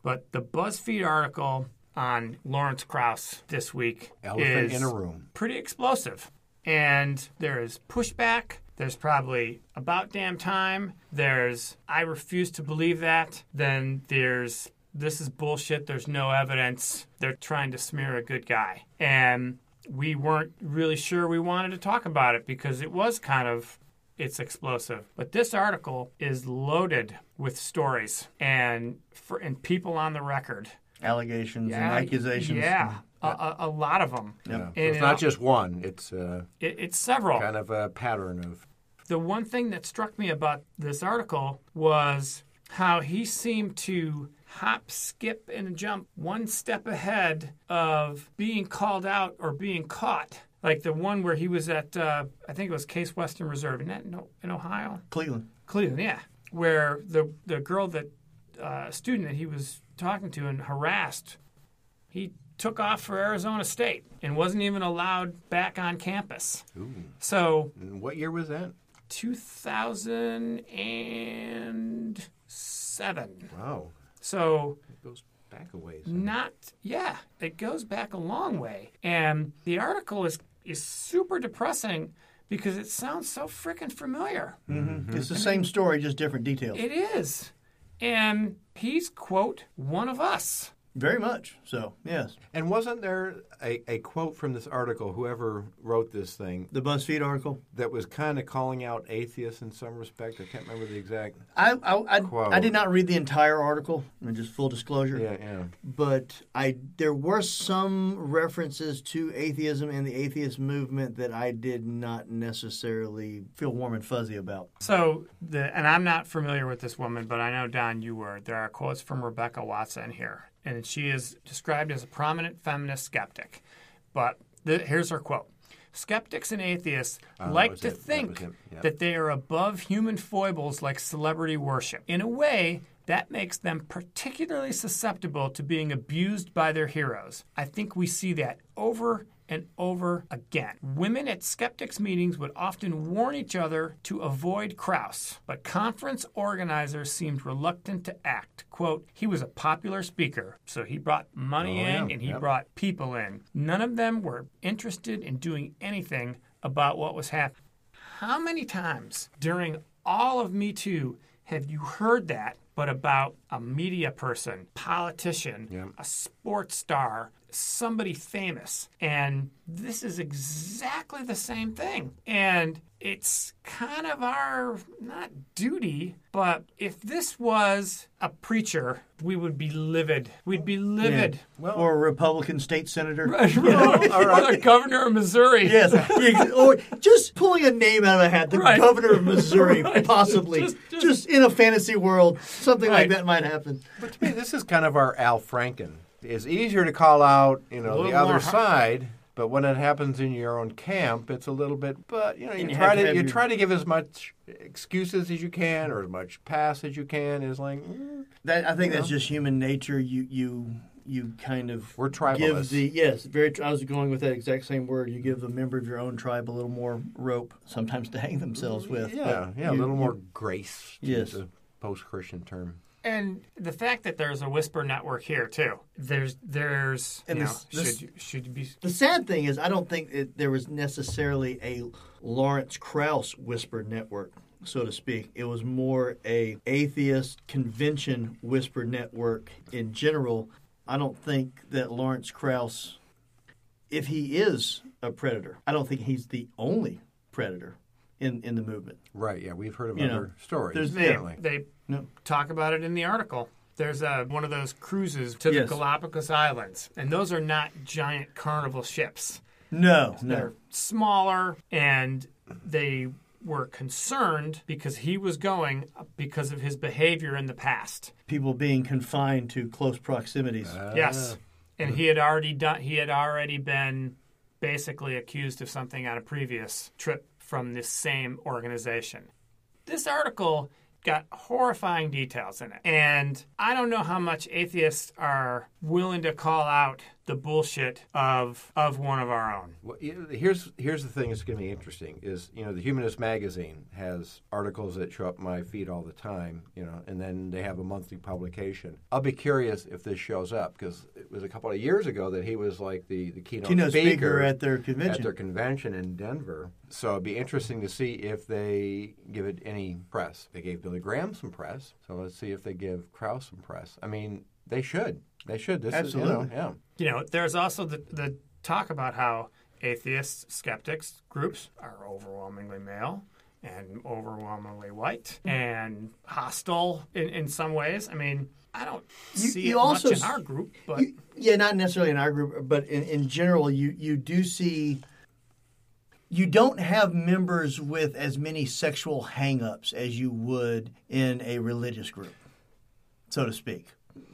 but the BuzzFeed article on Lawrence Krauss this week Elephant is in a room. pretty explosive, and there is pushback. There's probably about damn time. There's I refuse to believe that. Then there's this is bullshit. There's no evidence. They're trying to smear a good guy. And we weren't really sure we wanted to talk about it because it was kind of it's explosive. But this article is loaded with stories and for and people on the record. allegations and accusations Yeah, A, a, a lot of them. Yeah. So it's not just one. It's uh, It, it's several. kind of a pattern of. the one thing that struck me about this article was how he seemed to hop, skip, and jump one step ahead of being called out or being caught. Like the one where he was at, uh, I think it was Case Western Reserve, in that in, in Ohio, Cleveland Cleveland, yeah, where the the girl that uh, student that he was talking to and harassed, he took off for Arizona State and wasn't even allowed back on campus. Ooh. So And what year was that? 2007. Wow. So It goes back a ways. not yeah, it goes back a long way. And the article is is super depressing because it sounds so freaking familiar. Mm-hmm. It's the same story, just different details. It is. And he's, quote, one of us. Very much so. Yes, And wasn't there a, a quote from this article, whoever wrote this thing, the BuzzFeed article. that was kind of calling out atheists in some respect? I can't remember the exact. I I, I, Quote. I did not read the entire article. I mean, just full disclosure. Yeah, yeah. but I there were some references to atheism and the atheist movement that I did not necessarily feel warm and fuzzy about. So, the, and I'm not familiar with this woman, but I know, Don, you were. There are quotes from Rebecca Watson here, and she is described as a prominent feminist skeptic. But the, here's her quote Skeptics and atheists oh, that like to it. Think it. Yeah. that they are above human foibles like celebrity worship. In a way, that makes them particularly susceptible to being abused by their heroes. I think we see that over and over again. Women at skeptics meetings would often warn each other to avoid Krauss, but conference organizers seemed reluctant to act. Quote, he was a popular speaker, so he brought money Oh, in yeah. and he Yep. brought people in. None of them were interested in doing anything about what was happening. How many times during all of Me Too have you heard that, but about a media person, politician, Yeah. a sports star, somebody famous? And this is exactly the same thing. And it's kind of our, not duty, but if this was a preacher, we would be livid. We'd be livid. Well- or a Republican state senator. or the governor of Missouri. Yes, or just pulling a name out of a hat, the Right. governor of Missouri, Right. possibly. Just- Just, just- in a fantasy world, something Right. like that might happen. But to me, this is kind of our Al Franken. It's easier to call out, you know, the other more side, but when it happens in your own camp, it's a little bit. But you know, you, you try to to you your- try to give as much excuses as you can, or as much pass as you can. Is like mm, That I think that's just human nature. You you you kind of We're tribalists. give the yes very. I was going with that exact same word. You give the member of your own tribe a little more rope, sometimes to hang themselves with. yeah, but yeah, a you- little you- more grace. To Yes. post-Christian term. And the fact that there's a whisper network here too. There's there's And you this- know, this- should you, should you be The sad thing is, I don't think it, there was necessarily a Lawrence Krauss whisper network, so to speak. It was more a atheist convention whisper network in general. I don't think that Lawrence Krauss, if he is a predator, I don't think he's the only predator in, in the movement. Right. Yeah, we've heard of You know, other stories. there's- certainly. they No. talk about it in the article. There's a, one of those cruises to Yes. the Galapagos Islands, and those are not giant carnival ships. No, They're no. smaller, and they were concerned because he was going because of his behavior in the past. People being confined to close proximities. Ah. Yes, and he had already done. He had already been basically accused of something on a previous trip from this same organization. This article got horrifying details in it, and I don't know how much atheists are willing to call out the bullshit of of one of our own. Well, here's here's the thing that's going to be interesting is you know the Humanist magazine has articles that show up my feed all the time, you know, and then they have a monthly publication. I'll be curious if this shows up because it was a couple of years ago that he was like the the keynote, Keynote speaker at their convention. at their convention in Denver. So it'd be interesting to see if they give it any press. They gave Billy Graham some press, so let's see if they give Krauss some press. I mean, they should. They should. This is you Absolutely. know, yeah. You know, there's also the, the talk about how atheists, skeptics, groups are overwhelmingly male and overwhelmingly white mm-hmm. and hostile in, in some ways. I mean, I don't You- see you it also much in our group, but You- yeah, not necessarily in our group, but in, in general, you, you do see. You don't have members with as many sexual hang-ups as you would in a religious group, so to speak.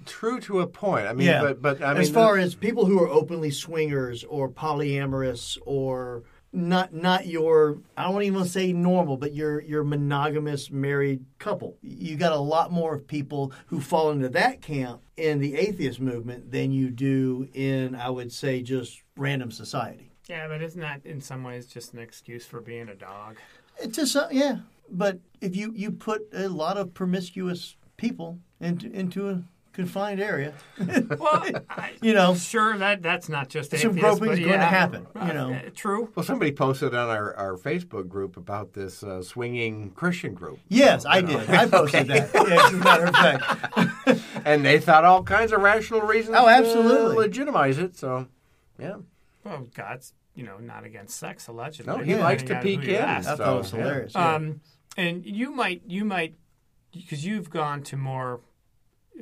True to a point. I mean, yeah, but but I mean, as far as people who are openly swingers or polyamorous or not not your I don't even want to say normal, but your your monogamous married couple. You got a lot more of people who fall into that camp in the atheist movement than you do in I would say just random society. yeah, but isn't that in some ways just an excuse for being a dog? It's just uh, yeah, but if you you put a lot of promiscuous people into into a confined area. Well, I, You know, sure that that's not just Some atheists, groping but is going to yeah, happen, you uh, know. uh, true. Well, somebody posted on our, our Facebook group about this uh, swinging Christian group. yes, I did. I posted that. Yeah, as a matter of fact. And they thought all kinds of rational reasons Oh, absolutely. to legitimize it. So, yeah. Well, God's you know not against sex allegedly. No, he Yeah. likes to depending on peek who in. ask. I thought it was hilarious. yeah. Um, and you might you might because you've gone to more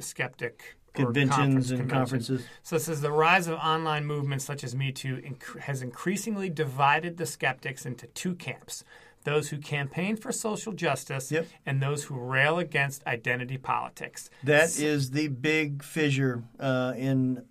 skeptic or Conventions and conferences. So it says the rise of online movements such as Me Too inc- has increasingly divided the skeptics into two camps. Those who campaign for social justice Yep. and those who rail against identity politics. That is the big fissure uh, in.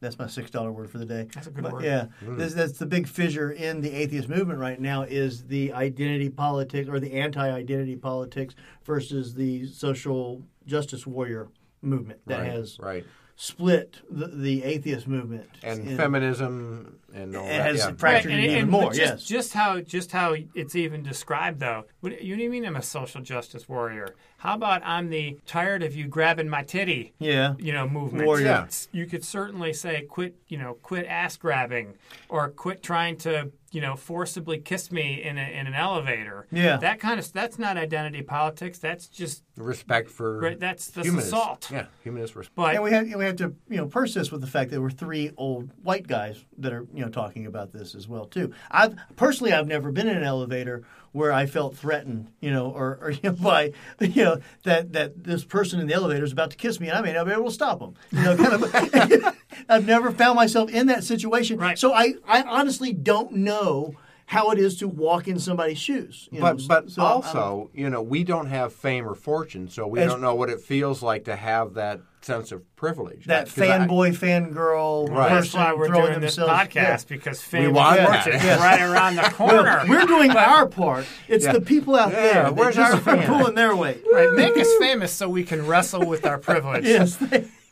That's my six dollar word for the day. That's a good But, word. Yeah, this, that's the big fissure in the atheist movement right now is the identity politics or the anti-identity politics versus the social justice warrior movement that right, has right. split the, the atheist movement And in- feminism and all It that. has yeah. fractured and, it even and- more. just, yes, just how just how it's even described though. What, you do you mean I'm a social justice warrior? How about I'm the tired of you grabbing my titty? yeah. You know, movement. Warrior. Yeah. You could certainly say quit. You know, quit ass grabbing, or quit trying to you know forcibly kiss me in a, in an elevator. Yeah. that kind of that's not identity politics. That's just Respect for Right, that's- that's humanist. assault. Yeah, humanist respect. but And we have we have to you know persist with the fact that we're three old white guys that are you know talking about this as well too. I've personally I've never been in an elevator where I felt threatened, you know, or, or you know, by you know that that this person in the elevator is about to kiss me and I may not be able to stop them. You know, kind of. I've never found myself in that situation, Right. so I I honestly don't know how it is to walk in somebody's shoes. you know. But but So also, you know, we don't have fame or fortune, so we As- don't know what it feels like to have that sense of privilege. That I- fanboy, fangirl Right. that's why we're throwing doing this podcast yeah. because fame want and is Yes. right around the corner. We're doing our part. It's Yeah. the people out Yeah, there. that where's just our fan? are pulling their weight. Right, make us famous so we can wrestle with our privilege. Yes.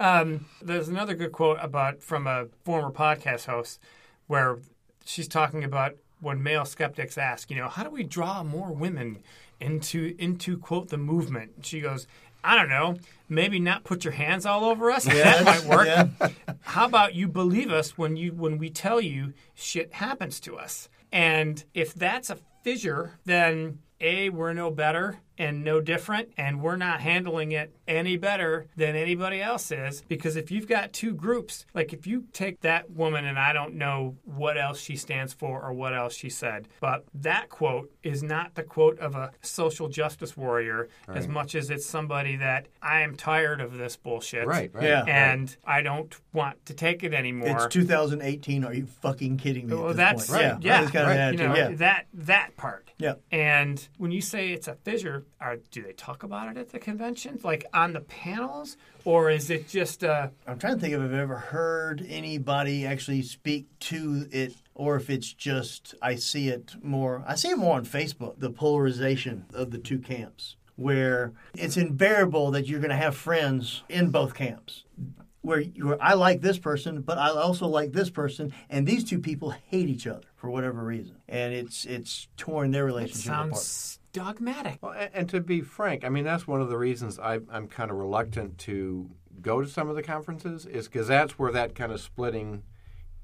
Um, there's another good quote about from a former podcast host where she's talking about when male skeptics ask, you know, how do we draw more women into into quote the movement? She goes, I don't know, maybe not put your hands all over us. that might work. Yeah. How about you believe us when you when we tell you shit happens to us? And if that's a fissure, then A, we're no better and no different, and we're not handling it any better than anybody else is. Because if you've got two groups, like if you take that woman, and I don't know what else she stands for or what else she said, but that quote is not the quote of a social justice warrior as much as it's somebody that I am tired of this bullshit. Right, right. Yeah. And I don't want to take it anymore. It's 2018. Are you fucking kidding me? at Well, this that's point? Right. Yeah, yeah, It's kind right. an you attitude. know yeah. that that part. Yeah. And when you say it's a fissure, are, do they talk about it at the conventions, like on the panels, or is it just uh, I'm trying to think if I've ever heard anybody actually speak to it, or if it's just I see it more. I see it more on Facebook. The polarization of the two camps, where it's invariable that you're going to have friends in both camps. Where, you, where I like this person, but I also like this person, and these two people hate each other for whatever reason, and it's it's torn their it relationship apart. sounds dogmatic? Well, and, and to be frank, I mean that's one of the reasons I, I'm kind of reluctant to go to some of the conferences is because that's where that kind of splitting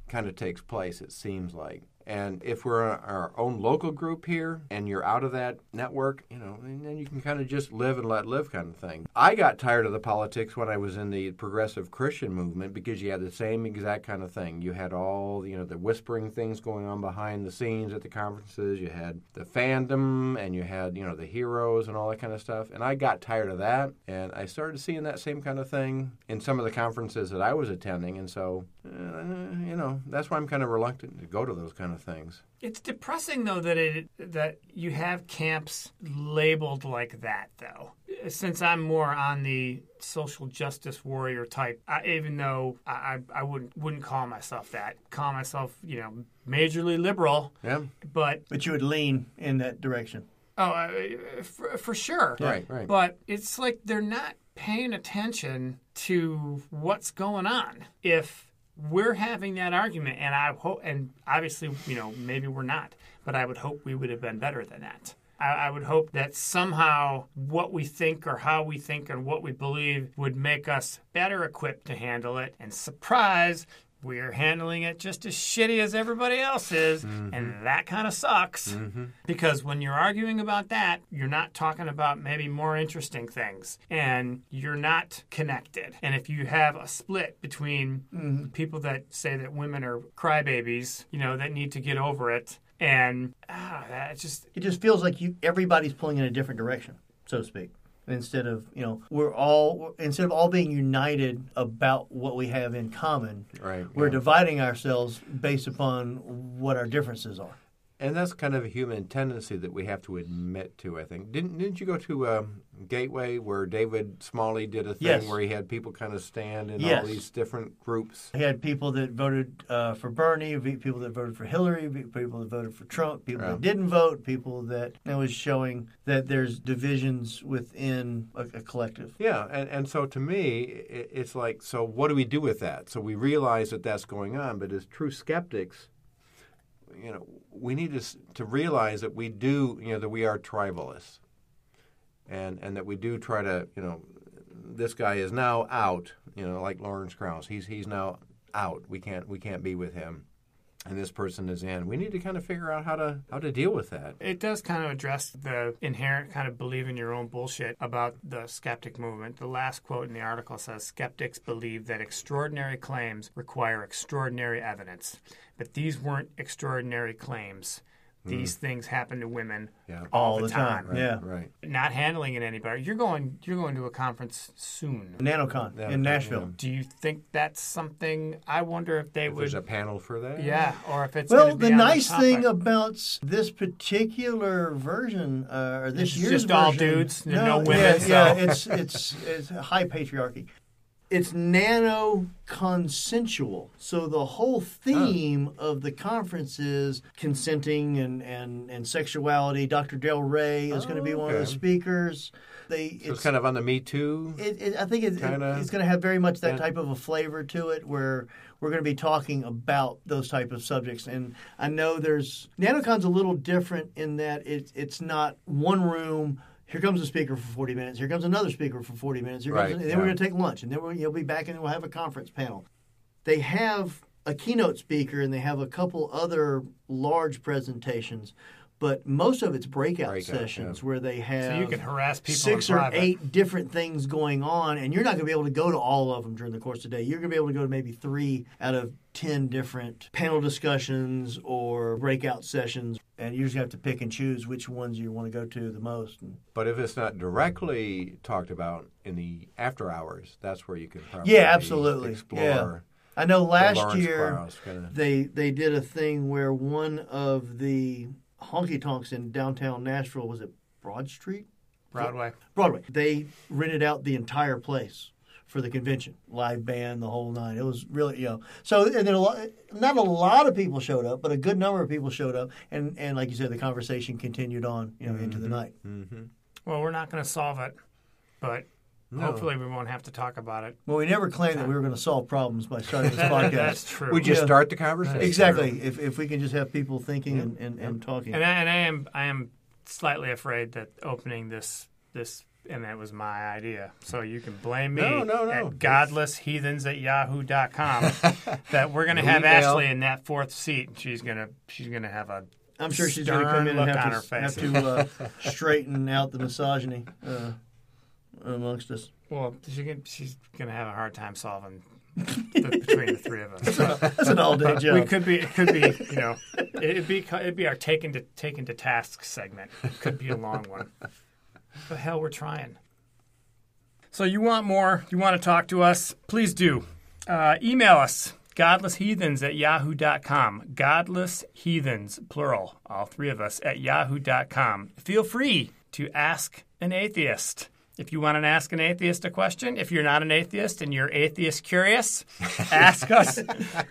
kind of takes place. It seems like, and if we're our own local group here, and you're out of that network, you know, then you can kind of just live and let live kind of thing. I got tired of the politics when I was in the progressive Christian movement because you had the same exact kind of thing. You had all you know the whispering things going on behind the scenes at the conferences. You had the fandom, and you had you know the heroes and all that kind of stuff. And I got tired of that, and I started seeing that same kind of thing in some of the conferences that I was attending. And so, uh, you know, that's why I'm kind of reluctant to go to those kind of things. It's depressing though that it that you have camps labeled like that though. Since I'm more on the social justice warrior type, I, even though I, I I wouldn't wouldn't call myself that, call myself you know majorly liberal, Yeah, but But you would lean in that direction. Oh, uh, for, for sure. Right, right. But it's like they're not paying attention to what's going on. If we're having that argument, and I hope, and obviously, you know, maybe we're not, but I would hope we would have been better than that. I, I would hope that somehow what we think or how we think and what we believe would make us better equipped to handle it. And surprise, we're handling it just as shitty as everybody else is, and mm-hmm. that kind of sucks. Mm-hmm. Because when you're arguing about that, you're not talking about maybe more interesting things, and you're not connected. And if you have a split between mm-hmm. people that say that women are crybabies, you know, that need to get over it, and ah, that just It just feels like you everybody's pulling in a different direction, so to speak. Instead of you know we're all instead of all being united about what we have in common, Right, we're yeah. dividing ourselves based upon what our differences are. And that's kind of a human tendency that we have to admit to. I think didn't didn't you go to um, Gateway where David Smalley did a thing Yes. where he had people kind of stand in Yes. all these different groups. He had people that voted uh, for Bernie, people that voted for Hillary, people that voted for Trump, people Yeah. that didn't vote, people that it was showing that there's divisions within a, a collective. Yeah, and, and so to me, i it's like, so what do we do with that? So we realize that that's going on, but as true skeptics, you know, we need to to realize that we do, you know, that we are tribalists, and and that we do try to, you know, this guy is now out, you know, like Lawrence Krauss, he's he's now out. We can't we can't be with him, and this person is in. We need to kind of figure out how to how to deal with that. It does kind of address the inherent kind of believe in your own bullshit about the skeptic movement. The last quote in the article says skeptics believe that extraordinary claims require extraordinary evidence. But these weren't extraordinary claims. These things happen to women Yeah. all, All the, the time. time. Yeah. Right. Not handling it any better. You're going you're going to a conference soon. NanoCon Yeah, in Nashville. Do you think that's something I wonder if they If would there's a panel for that. Yeah, or if it's Well, be the on nice topic. thing about this particular version, uh, or this It's year's just all dudes, there's no women, Yeah, so- yeah, it's it's it's high patriarchy. It's nano consensual. So the whole theme of the conference is consenting and, and, and sexuality. Dr. Darrel Ray is going to be one of the speakers. They So it's kind of on the Me Too. it, it, I think it, it- it's going to have very much that Yeah. type of a flavor to it, where we're going to be talking about those type of subjects. And I know there's NanoCon's a little different in that it, it's not one room. Here comes a speaker for 40 minutes. Here comes another speaker for 40 minutes. Here Right, comes, and then we're going to take lunch, and then we'll, you'll be back and we'll have a conference panel. They have a keynote speaker, and they have a couple other large presentations. But most of it's breakout, Breakout, sessions yeah. where they have So you can harass people six or eight different things going on, and you're not going to be able to go to all of them during the course of the day. You're going to be able to go to maybe three out of ten different panel discussions or breakout sessions, and you just have to pick and choose which ones you want to go to the most. But if it's not directly talked about in the after hours, that's where you can probably Yeah, absolutely. explore. Yeah. I know last year kinda- they they did a thing where one of the honky tonks in downtown Nashville was it Broad Street. Broadway. Broadway. They rented out the entire place for the convention, live band, the whole nine. It was really, you know. So and then a lot, not a lot of people showed up, but a good number of people showed up, and and like you said, the conversation continued on, you know, into the mm-hmm. night. Mm-hmm. Well, we're not going to solve it, but hopefully we won't have to talk about it. Well, we never claimed that we were going to solve problems by starting this podcast. That's true. we just Yeah. start the conversation. exactly. If if we can just have people thinking and, and, and talking. and I, and I am I am slightly afraid that opening this this and that was my idea. So you can blame me No, no, no. at godlessheathens at yahoo.com that we're going to have email. Ashley in that fourth seat. and She's going to she's going to have a I'm sure she's going to come in and have to, have to uh, straighten out the misogyny uh, amongst us. well, she can, she's going to have a hard time solving between the three of us. That's an all day job. We could be. It could be. You know, it'd be. It'd be our taken to taken to task segment. It could be a long one. The hell, we're trying. So you want more? You want to talk to us? Please do. Uh, email us godlessheathens at yahoo.com. Godless heathens, plural, all three of us at yahoo.com. Feel free to ask an atheist. If you want to ask an atheist a question, if you're not an atheist and you're atheist curious, ask us.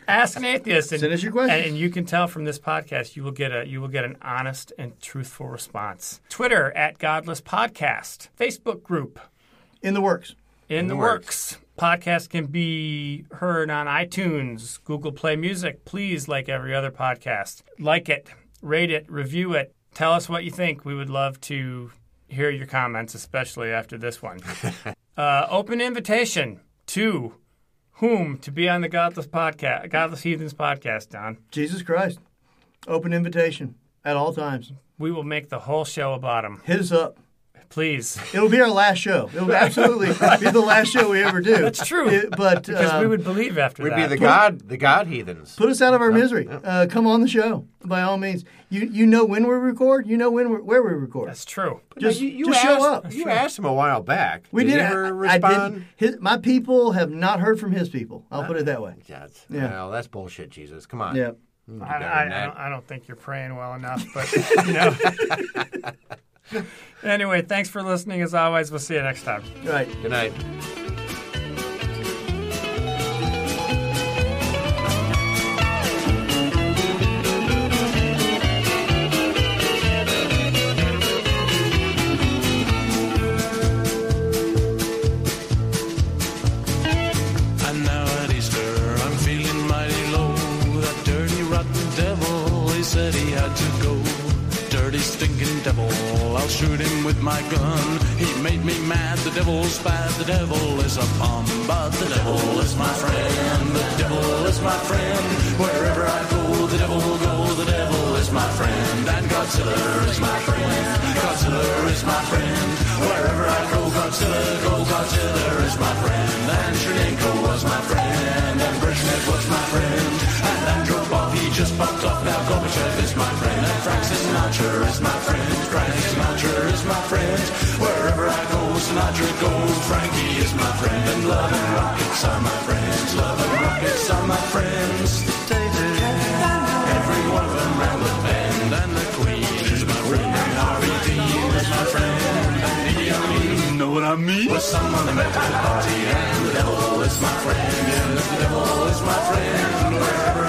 ask an atheist. And, Send us your questions. And, and you can tell from this podcast, you will get a you will get an honest and truthful response. Twitter at Godless Podcast. Facebook group In the works. in the works. Podcast can be heard on iTunes, Google Play Music. Please, like every other podcast, like it, rate it, review it, Tell us what you think. We would love to hear your comments, especially after this one. uh, open invitation to whom to be on the Godless podcast, Godless Heathens podcast, Don. Jesus Christ. Open invitation at all times. We will make the whole show about him. Hit us up. Please. It'll be our last show. It'll absolutely be the last show we ever do. That's true. It- but Because uh, we would believe after We'd that. be the God, the God heathens. put us out of our misery. Uh, come on the show by all means. You you know when we record. You know when we where we record. That's true. just you, you just asked, show up. You asked him a while back. We did. did. He ever I, I respond? didn't. His, my people have not heard from his people. I'll put it that way. Yeah, it's- Yeah. Well, that's bullshit, Jesus. Come on. Yeah. You can do I, I, I, don't, I don't think you're praying well enough, but you know. anyway, thanks for listening. As always, we'll see you next time. Good night. Good night. I? Was someone that met at the party, and the devil is my friend. Yes, the devil is my friend.